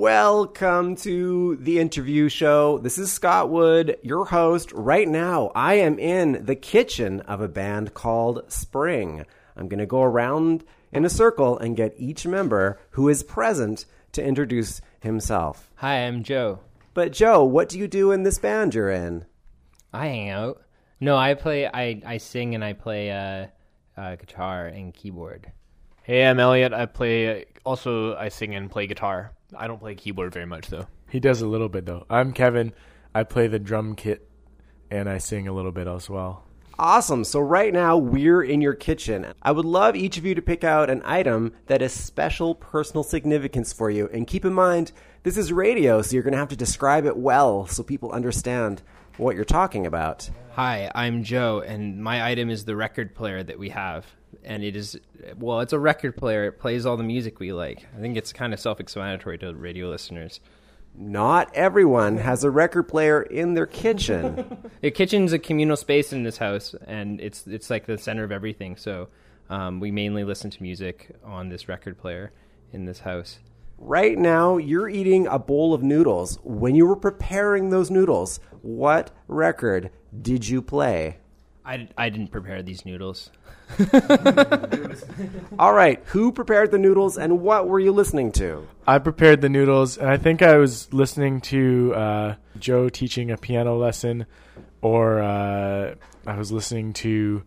Welcome to the interview show. This is Scott Wood, your host. Right now, I am in the kitchen of a band called Sprïng. I'm going to go around in a circle and get each member who is present to introduce himself. Hi, I'm Joe. But, Joe, what do you do in this band you're in? I hang out. No, I play. I I sing and I play uh, uh, guitar and keyboard. Hey, I'm Elliot. I play. Also, I sing and play guitar. I don't play keyboard very much though. He does a little bit though. I'm Kevin. I play the drum kit and I sing a little bit as well. Awesome. So, right now, we're in your kitchen. I would love each of you to pick out an item that has special personal significance for you. And keep in mind, this is radio, so you're going to have to describe it well so people understand what you're talking about. Hi, I'm Joe, and my item is the record player that we have. And it is, well, it's a record player. It plays all the music we like. I think it's kind of self explanatory to radio listeners. Not everyone has a record player in their kitchen. The kitchen's a communal space in this house, and it's it's like the center of everything. So um, we mainly listen to music on this record player in this house. right now, you're eating a bowl of noodles. When you were preparing those noodles, what record did you play? I, I didn't prepare these noodles. All right, who prepared the noodles and what were you listening to? I prepared the noodles and I think I was listening to uh, Joe teaching a piano lesson or uh, I was listening to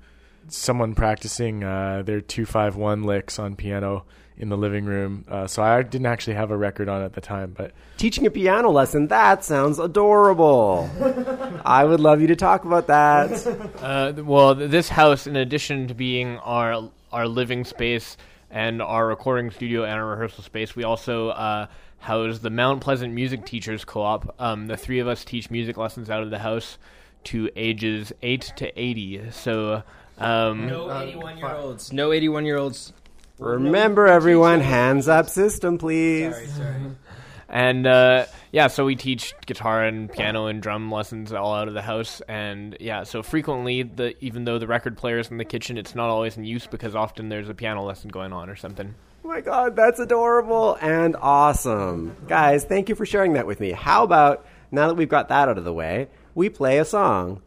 someone practicing uh, their 251 licks on piano in the living room. Uh, so I didn't actually have a record on at the time, but Teaching a piano lesson, that sounds adorable. I would love you to talk about that. Uh, well, this house, in addition to being our our living space and our recording studio and our rehearsal space, we also uh, house the Mount Pleasant Music Teachers Co-op. Um, the three of us teach music lessons out of the house to ages eight to eighty. So. Um, No 81 year olds. No 81 year olds. Remember, everyone, hands up system, please. And uh, yeah, so we teach guitar and piano and drum lessons all out of the house. And yeah, so frequently, the even though the record player is in the kitchen, it's not always in use because often there's a piano lesson going on or something. Oh my god, that's adorable and awesome. Guys, thank you for sharing that with me. How about, now that we've got that out of the way, we play a song?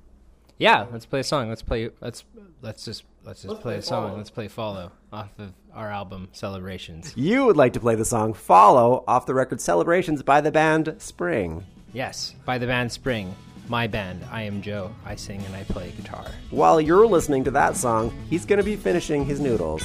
Yeah, let's play a song. Let's play. Let's let's just let's just play, a song. Let's play "Follow" off of our album "Celebrations." You would like to play the song Follow off the record Celebrations by the band Sprïng. Yes, by the band Sprïng. My band. I am Joe. I sing and I play guitar. While you're listening to that song, he's going to be finishing his noodles.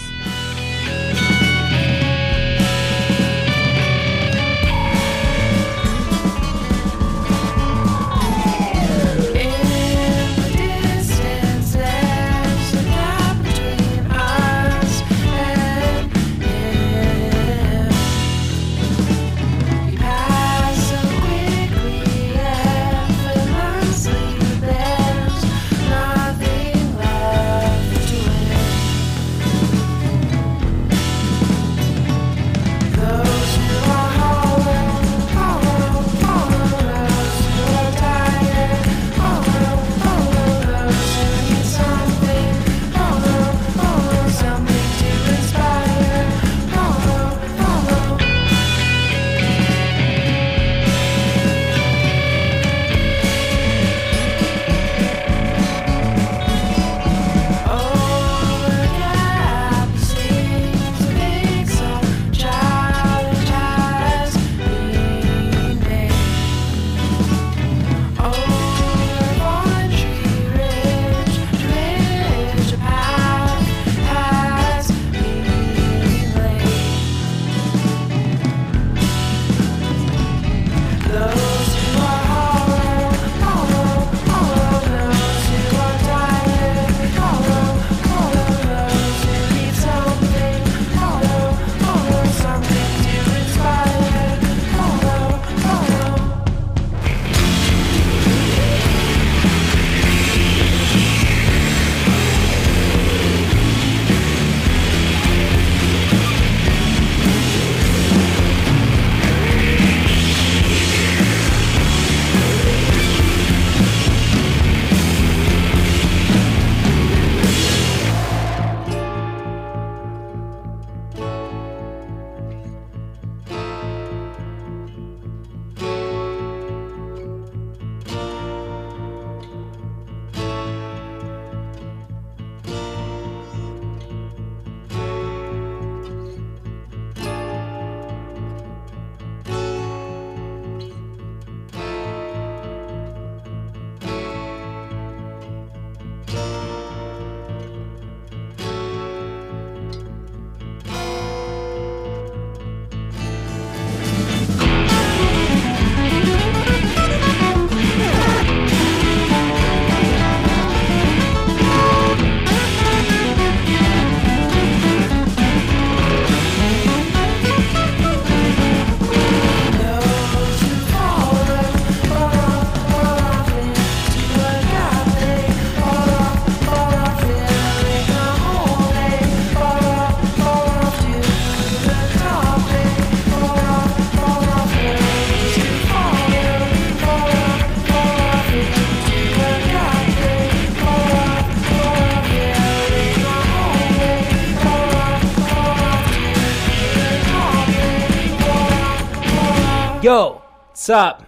What's up,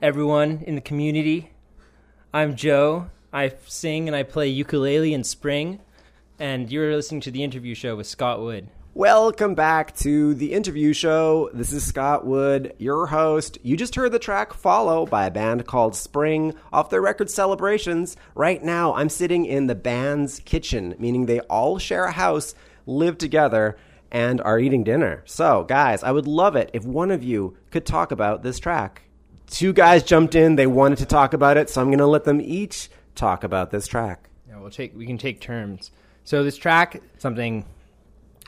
everyone in the community? I'm Joe. I sing and I play ukulele in Sprïng, and you're listening to the interview show with Scott Wood. Welcome back to the interview show. This is Scott Wood, your host. You just heard the track Follow by a band called Sprïng off their record Celebrations. Right now, I'm sitting in the band's kitchen, meaning they all share a house, live together, and are eating dinner. So, guys, I would love it if one of you could talk about this track. Two guys jumped in, they wanted to talk about it, so I'm going to let them each talk about this track. Yeah, we'll take we can take turns. So this track, something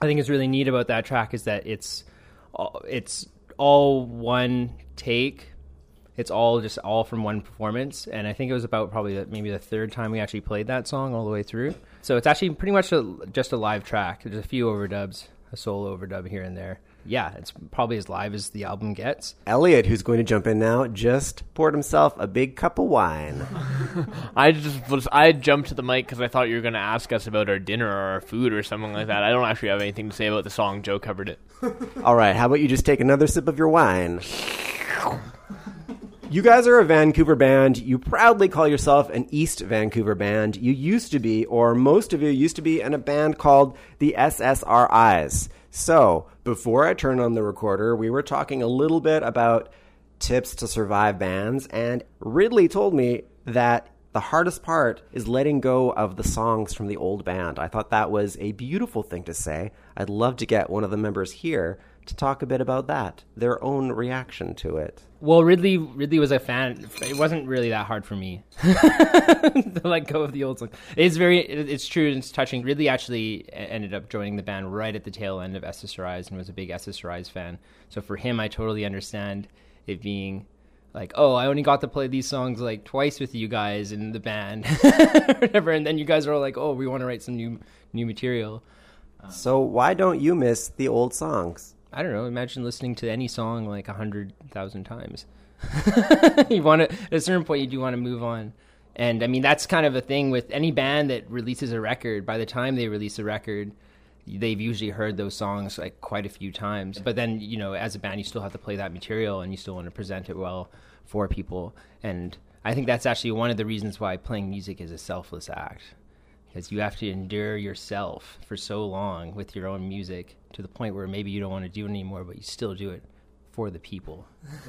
I think is really neat about that track is that it's all, it's all one take. It's all just all from one performance, and I think it was about probably the, maybe the third time we actually played that song all the way through. So it's actually pretty much a, just a live track. There's a few overdubs, a solo overdub here and there. Yeah, it's probably as live as the album gets. Elliot, who's going to jump in now, just poured himself a big cup of wine. I just was I jumped to the mic because I thought you were going to ask us about our dinner or our food or something like that. I don't actually have anything to say about the song. Joe covered it. All right, how about you just take another sip of your wine? You guys are a Vancouver band. You proudly call yourself an East Vancouver band. You used to be, or most of you used to be, in a band called the SSRIs. So, before I turned on the recorder, we were talking a little bit about tips to survive bands, and Ridley told me that the hardest part is letting go of the songs from the old band. I thought that was a beautiful thing to say. I'd love to get one of the members here to talk a bit about that, their own reaction to it. Well, Ridley Ridley was a fan. It wasn't really that hard for me to let go of the old song. It's very, it's true. and It's touching. Ridley actually ended up joining the band right at the tail end of SSRIs and was a big SSRIs fan. So for him, I totally understand it being like, oh, I only got to play these songs like twice with you guys in the band, or whatever. And then you guys are all like, oh, we want to write some new new material. So, why don't you miss the old songs? I don't know. Imagine listening to any song like a hundred thousand times. you want to at a certain point you do want to move on, and I mean that's kind of a thing with any band that releases a record. By the time they release a record, they've usually heard those songs like quite a few times. But then you know, as a band, you still have to play that material, and you still want to present it well for people. And I think that's actually one of the reasons why playing music is a selfless act because you have to endure yourself for so long with your own music to the point where maybe you don't want to do it anymore, but you still do it for the people.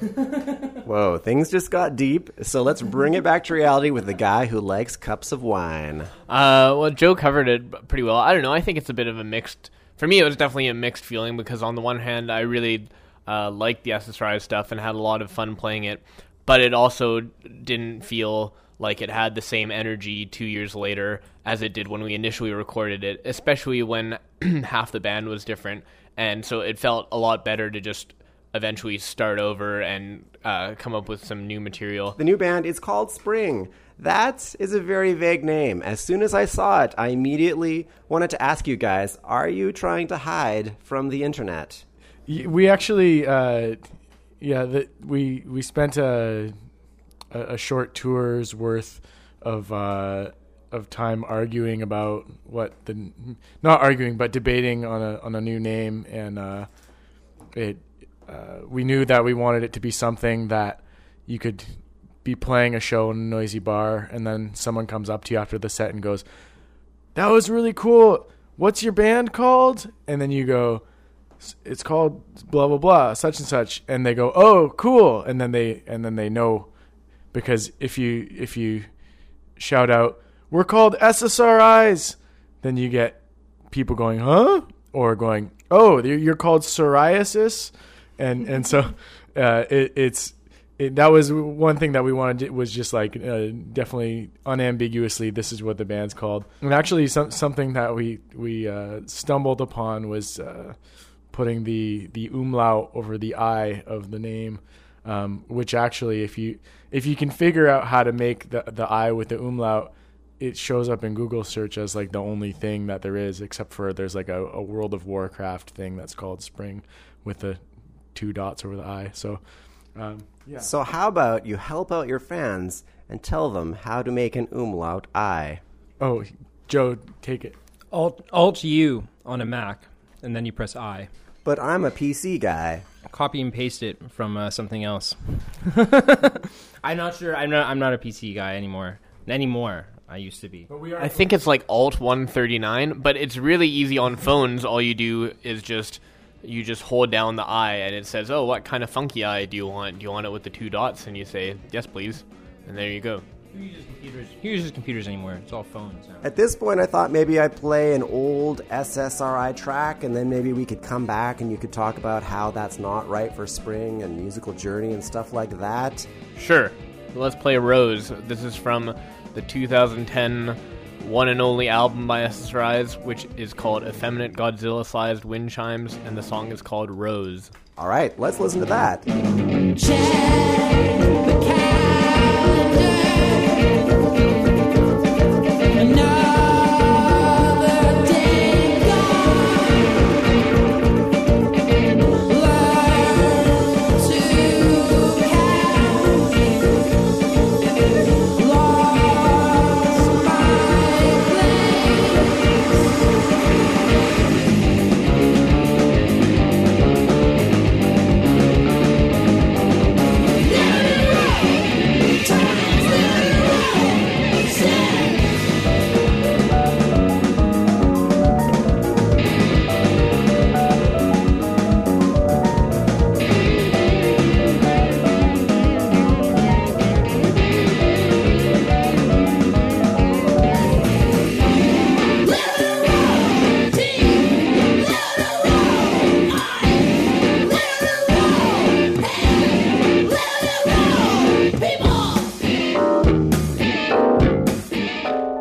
Whoa, things just got deep. So, let's bring it back to reality with the guy who likes cups of wine. Uh, well, Joe covered it pretty well. I don't know. I think it's a bit of a mixed. For me, it was definitely a mixed feeling because on the one hand, I really uh, liked the SSRI stuff and had a lot of fun playing it, but it also didn't feel like it had the same energy two years later as it did when we initially recorded it, especially when half the band was different, and so it felt a lot better to just eventually start over and uh, come up with some new material. The new band is called Sprïng. That is a very vague name. As soon as I saw it, I immediately wanted to ask you guys are you trying to hide from the internet? We actually, uh, yeah, the, we we spent a, a a short tour's worth of uh, of time arguing about what the not arguing but debating on a on a new name, and uh, it uh, we knew that we wanted it to be something that you could be playing a show in a noisy bar, and then someone comes up to you after the set and goes, "That was really cool. What's your band called?" And then you go it's called blah blah blah such and such and they go oh cool and then they and then they know because if you if you shout out we're called SSRIs then you get people going huh? or going oh you're called psoriasis? And and so uh, it, it's it, that was one thing that we wanted was just like uh, definitely unambiguously this is what the band's called. And actually some, something that we we uh, stumbled upon was uh, putting the the umlaut over the i of the name um, which actually if you if you can figure out how to make the the i with the umlaut it shows up in Google search as like the only thing that there is except for there's like a, a World of Warcraft thing that's called Sprïng with the two dots over the i so um, yeah So, how about you help out your fans and tell them how to make an umlaut I? oh Joe take it Alt Alt U on a Mac, and then you press I. But I'm a PC guy. Copy and paste it from uh, something else. I'm not sure. I'm not. I'm not a PC guy anymore. Anymore. I used to be. I think it's like Alt 139, but it's really easy on phones. All you do is just you just hold down the eye and it says, "Oh, what kind of funky eye do you want? Do you want it with the two dots?" And you say, "Yes, please." And there you go. Who uses computers? Who uses computers anymore? It's all phones now. At this point, I thought maybe I'd play an old SSRI track, and then maybe we could come back and you could talk about how that's not right for Sprïng and musical journey and stuff like that. Sure. Let's play Rows. This is from the 2010 one and only album by SSRIs, which is called Effeminate Godzilla Sized Wind Chimes, and the song is called Rows. All right, let's listen to that.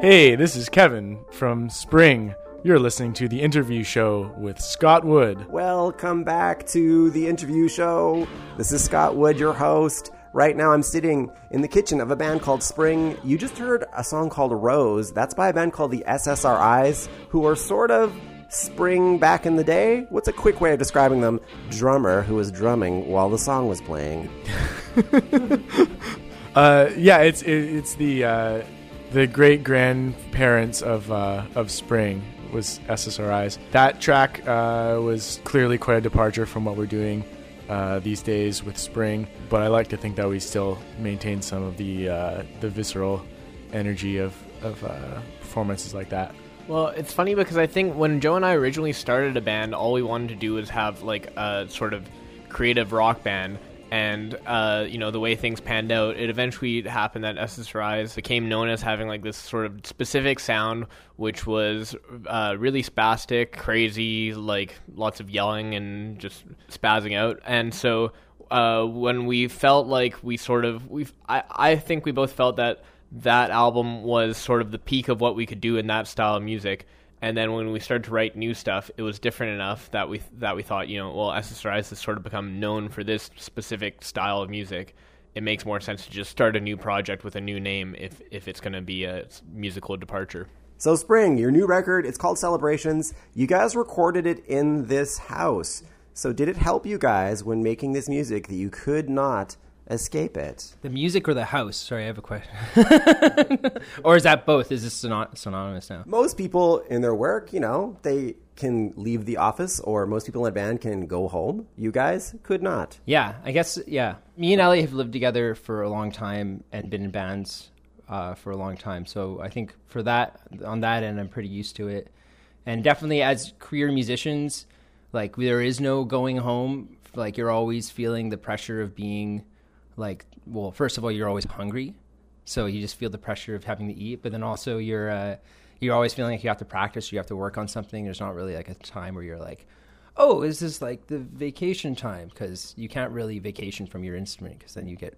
Hey, this is Kevin from Sprïng. You're listening to the interview show with Scott Wood. Welcome back to the interview show. This is Scott Wood, your host. Right now, I'm sitting in the kitchen of a band called Sprïng. You just heard a song called Rows. That's by a band called the SSRIs, who are sort of Sprïng back in the day. What's a quick way of describing them? Drummer who was drumming while the song was playing. Uh, yeah, it's it, it's the uh, the great grandparents of uh, of Sprïng was SSRIs. That track uh, was clearly quite a departure from what we're doing uh, these days with Sprïng, but I like to think that we still maintain some of the uh, the visceral energy of of uh, performances like that. Well, it's funny because I think when Joe and I originally started a band, all we wanted to do was have like a sort of creative rock band. And uh, you know the way things panned out, it eventually happened that SSRIs became known as having like this sort of specific sound, which was uh, really spastic, crazy, like lots of yelling and just spazzing out. And so uh, when we felt like we sort of we I, I think we both felt that that album was sort of the peak of what we could do in that style of music. And then when we started to write new stuff, it was different enough that we that we thought, you know, well, SSRIs has sort of become known for this specific style of music. It makes more sense to just start a new project with a new name if if it's going to be a musical departure. So, Sprïng, your new record, it's called Celebrations. You guys recorded it in this house. So, did it help you guys when making this music that you could not escape it? The music or the house? Sorry, I have a question. or is that both? Is this synon- synonymous now? Most people in their work, you know, they can leave the office, or most people in a band can go home. You guys could not. Yeah, I guess. Yeah, me and Ellie have lived together for a long time and been in bands uh, for a long time. So I think for that, on that end, I'm pretty used to it. And definitely, as career musicians, like there is no going home. Like you're always feeling the pressure of being, like, well, first of all, you're always hungry, so you just feel the pressure of having to eat. But then also, you're uh, you're always feeling like you have to practice, you have to work on something. There's not really like a time where you're like, oh, is this like the vacation time? Because you can't really vacation from your instrument because then you get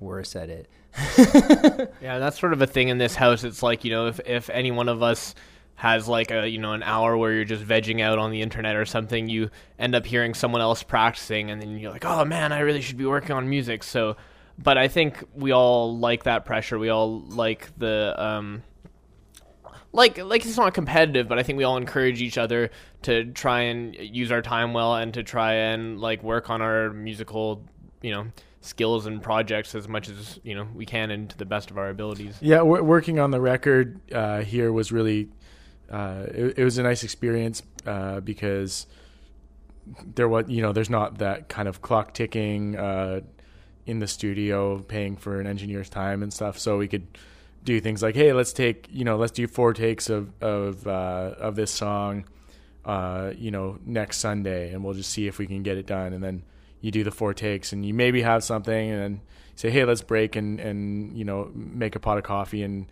worse at it. Yeah, that's sort of a thing in this house. It's like, you know, if, if any one of us has like a, you know, an hour where you're just vegging out on the internet or something, you end up hearing someone else practicing and then you're like, "Oh man, I really should be working on music." So, but I think we all like that pressure. We all like the um like like it's not competitive, but I think we all encourage each other to try and use our time well and to try and like work on our musical, you know, skills and projects as much as you know we can and to the best of our abilities. Yeah, w- working on the record uh, here was really uh, it, it was a nice experience uh, because there was you know there's not that kind of clock ticking uh, in the studio paying for an engineer's time and stuff. So we could do things like hey let's take you know let's do four takes of of uh, of this song uh, you know next Sunday and we'll just see if we can get it done. And then you do the four takes and you maybe have something and then say hey let's break and and you know make a pot of coffee and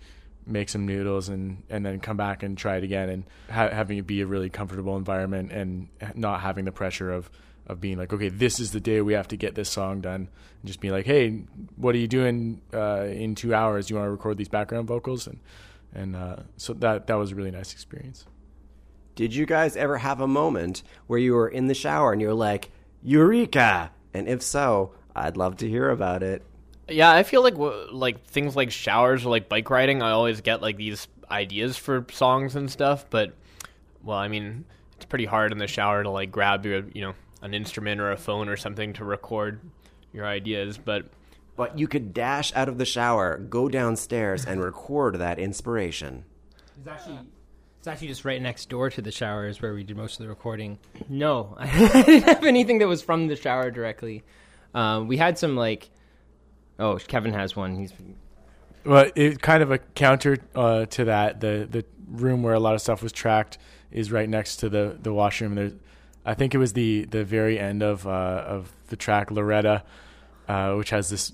make some noodles and and then come back and try it again and ha- having it be a really comfortable environment and not having the pressure of of being like okay this is the day we have to get this song done and just be like hey what are you doing uh, in two hours you want to record these background vocals and and uh, so that that was a really nice experience Did you guys ever have a moment where you were in the shower and you were like, Eureka? And if so, I'd love to hear about it. Yeah, I feel like like things like showers or like bike riding, I always get like these ideas for songs and stuff. But well, I mean, it's pretty hard in the shower to like grab your you know an instrument or a phone or something to record your ideas. But But you could dash out of the shower, go downstairs, and record that inspiration. It's actually it's actually just right next door to the showers where we did most of the recording. No, I didn't have anything that was from the shower directly. Um, we had some like, oh, Kevin has one. He's Well, it kind of a counter uh, to that. The the room where a lot of stuff was tracked is right next to the the washroom. There's, I think it was the the very end of uh, of the track Loretta, uh, which has this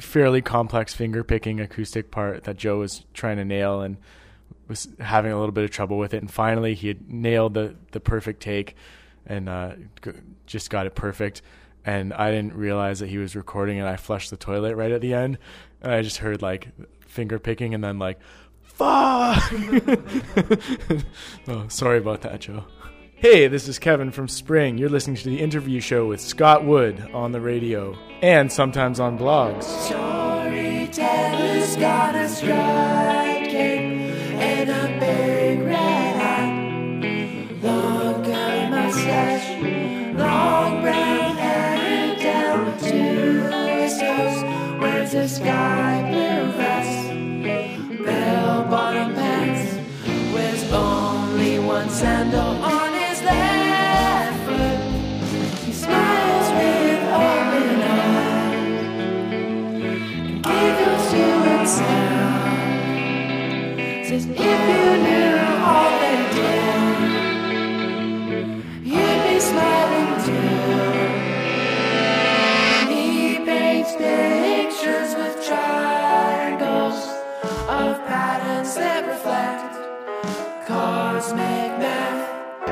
fairly complex finger picking acoustic part that Joe was trying to nail and was having a little bit of trouble with it. And finally, he had nailed the the perfect take and uh, just got it perfect. And I didn't realize that he was recording, and I flushed the toilet right at the end, and I just heard like finger picking, and then like, fuck. oh, sorry about that, Joe. Hey, this is Kevin from Sprïng. You're listening to the interview show with Scott Wood on the radio and sometimes on blogs. Storyteller's cosmic math.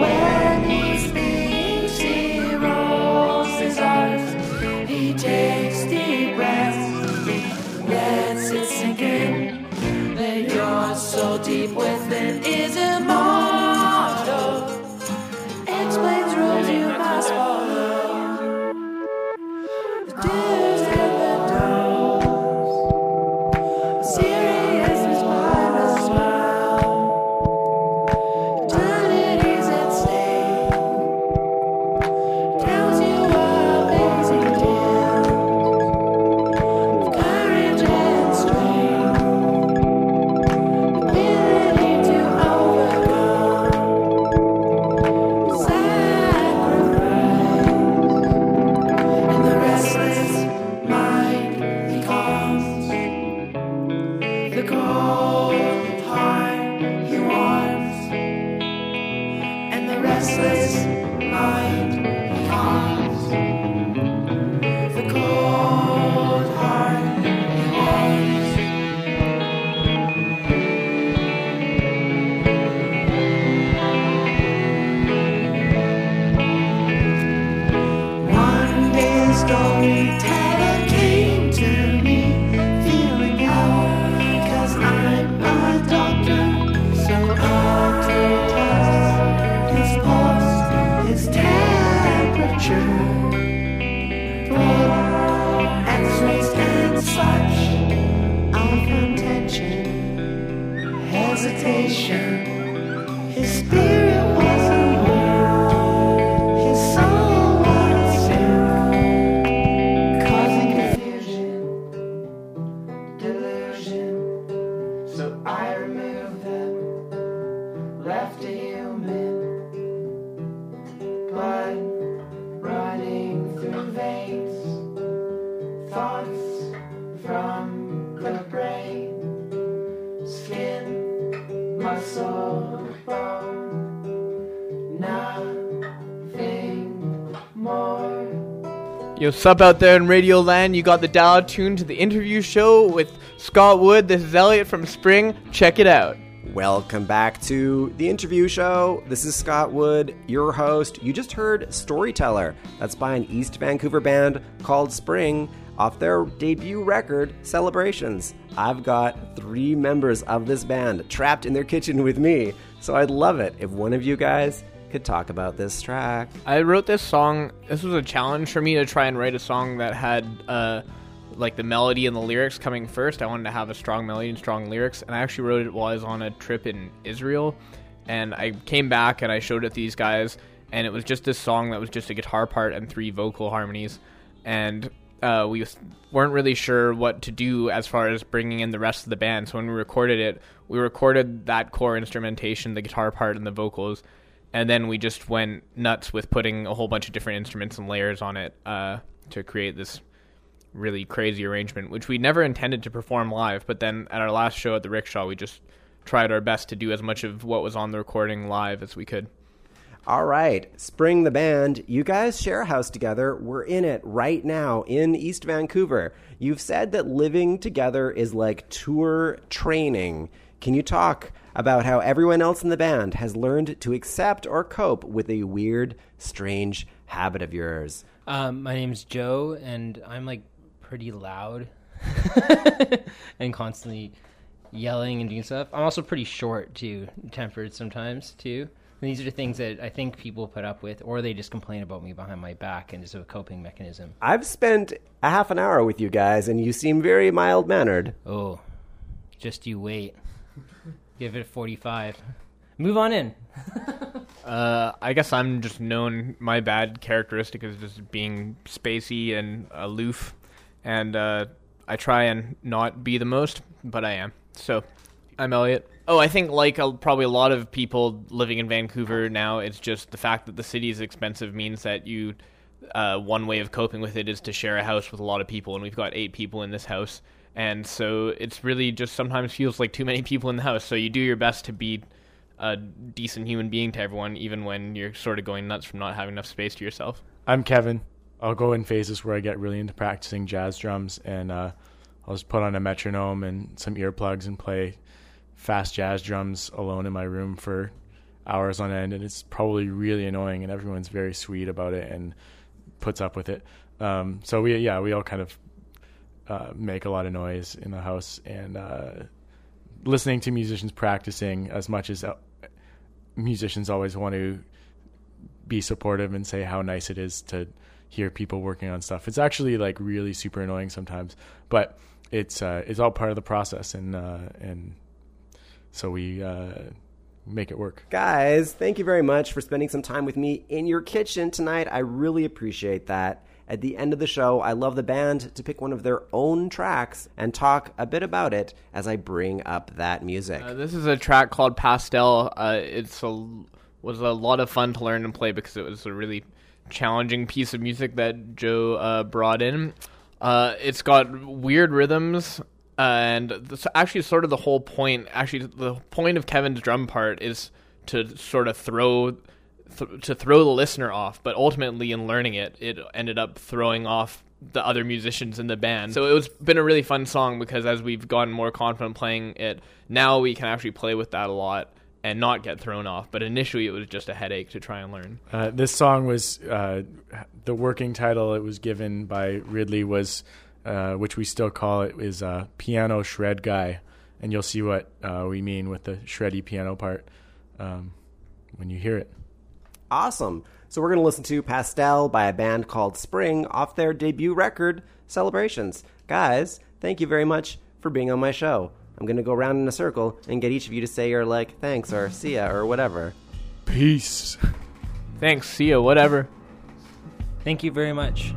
When he speaks, he rolls his eyes. He takes deep breaths, lets it sink in. That your soul deep within is immortal. Yo, sup out there in Radio Land. You got the dial tuned to the interview show with Scott Wood. This is Elliot from Sprïng. Check it out. Welcome back to the interview show. This is Scott Wood, your host. You just heard Storyteller. That's by an East Vancouver band called Sprïng off their debut record, Celebrations. I've got three members of this band trapped in their kitchen with me, so I'd love it if one of you guys could talk about this track. I wrote this song. This was a challenge for me to try and write a song that had uh, like the melody and the lyrics coming first. I wanted to have a strong melody and strong lyrics, and I actually wrote it while I was on a trip in Israel. And I came back and I showed it to these guys, and it was just this song that was just a guitar part and three vocal harmonies. And uh, we weren't really sure what to do as far as bringing in the rest of the band. So when we recorded it, we recorded that core instrumentation, the guitar part, and the vocals, and then we just went nuts with putting a whole bunch of different instruments and layers on it uh, to create this really crazy arrangement, which we never intended to perform live. But then at our last show at the Rickshaw, we just tried our best to do as much of what was on the recording live as we could. All right, Sprïng the Band, you guys share a house together. We're in it right now in East Vancouver. You've said that living together is like tour training. Can you talk about how everyone else in the band has learned to accept or cope with a weird, strange habit of yours? Um, my name's Joe, and I'm like pretty loud and constantly yelling and doing stuff. I'm also pretty short too, tempered sometimes too. And these are the things that I think people put up with, or they just complain about me behind my back and it's a coping mechanism. I've spent a half an hour with you guys, and you seem very mild mannered. Oh, just you wait. Give it a 45. Move on in. Uh, I guess I'm just known. My bad characteristic is just being spacey and aloof, and uh, I try and not be the most, but I am. So, I'm Elliot. Oh, I think like a, probably a lot of people living in Vancouver now, it's just the fact that the city is expensive means that you. Uh, one way of coping with it is to share a house with a lot of people, and we've got eight people in this house, and so it's really just sometimes feels like too many people in the house. So you do your best to be a decent human being to everyone, even when you're sort of going nuts from not having enough space to yourself. I'm Kevin. I'll go in phases where I get really into practicing jazz drums, and uh, I'll just put on a metronome and some earplugs and play fast jazz drums alone in my room for hours on end. And it's probably really annoying, and everyone's very sweet about it and puts up with it. Um, so we, yeah, we all kind of uh, make a lot of noise in the house, and uh, listening to musicians practicing as much as uh, musicians always want to be supportive and say how nice it is to hear people working on stuff. It's actually like really super annoying sometimes, but it's uh, it's all part of the process, and uh, and so we uh, make it work. Guys, thank you very much for spending some time with me in your kitchen tonight. I really appreciate that. At the end of the show, I love the band to pick one of their own tracks and talk a bit about it as I bring up that music. Uh, this is a track called Pastel. Uh, it's a was a lot of fun to learn and play because it was a really challenging piece of music that Joe uh, brought in. Uh, it's got weird rhythms, and this actually sort of the whole point. Actually, the point of Kevin's drum part is to sort of throw th- to throw the listener off, but ultimately in learning it, it ended up throwing off the other musicians in the band. So it was been a really fun song because as we've gotten more confident playing it, now we can actually play with that a lot and not get thrown off. But initially, it was just a headache to try and learn. Uh, this song was uh, the working title it was given by Ridley was, uh, which we still call it, is uh, piano shred guy, and you'll see what uh, we mean with the shreddy piano part um, when you hear it. Awesome. So we're going to listen to Pastel by a band called Sprïng off their debut record, Celebrations. Guys, thank you very much for being on my show. I'm going to go around in a circle and get each of you to say your like thanks or see ya or whatever. Peace. Thanks. See ya. Whatever. Thank you very much.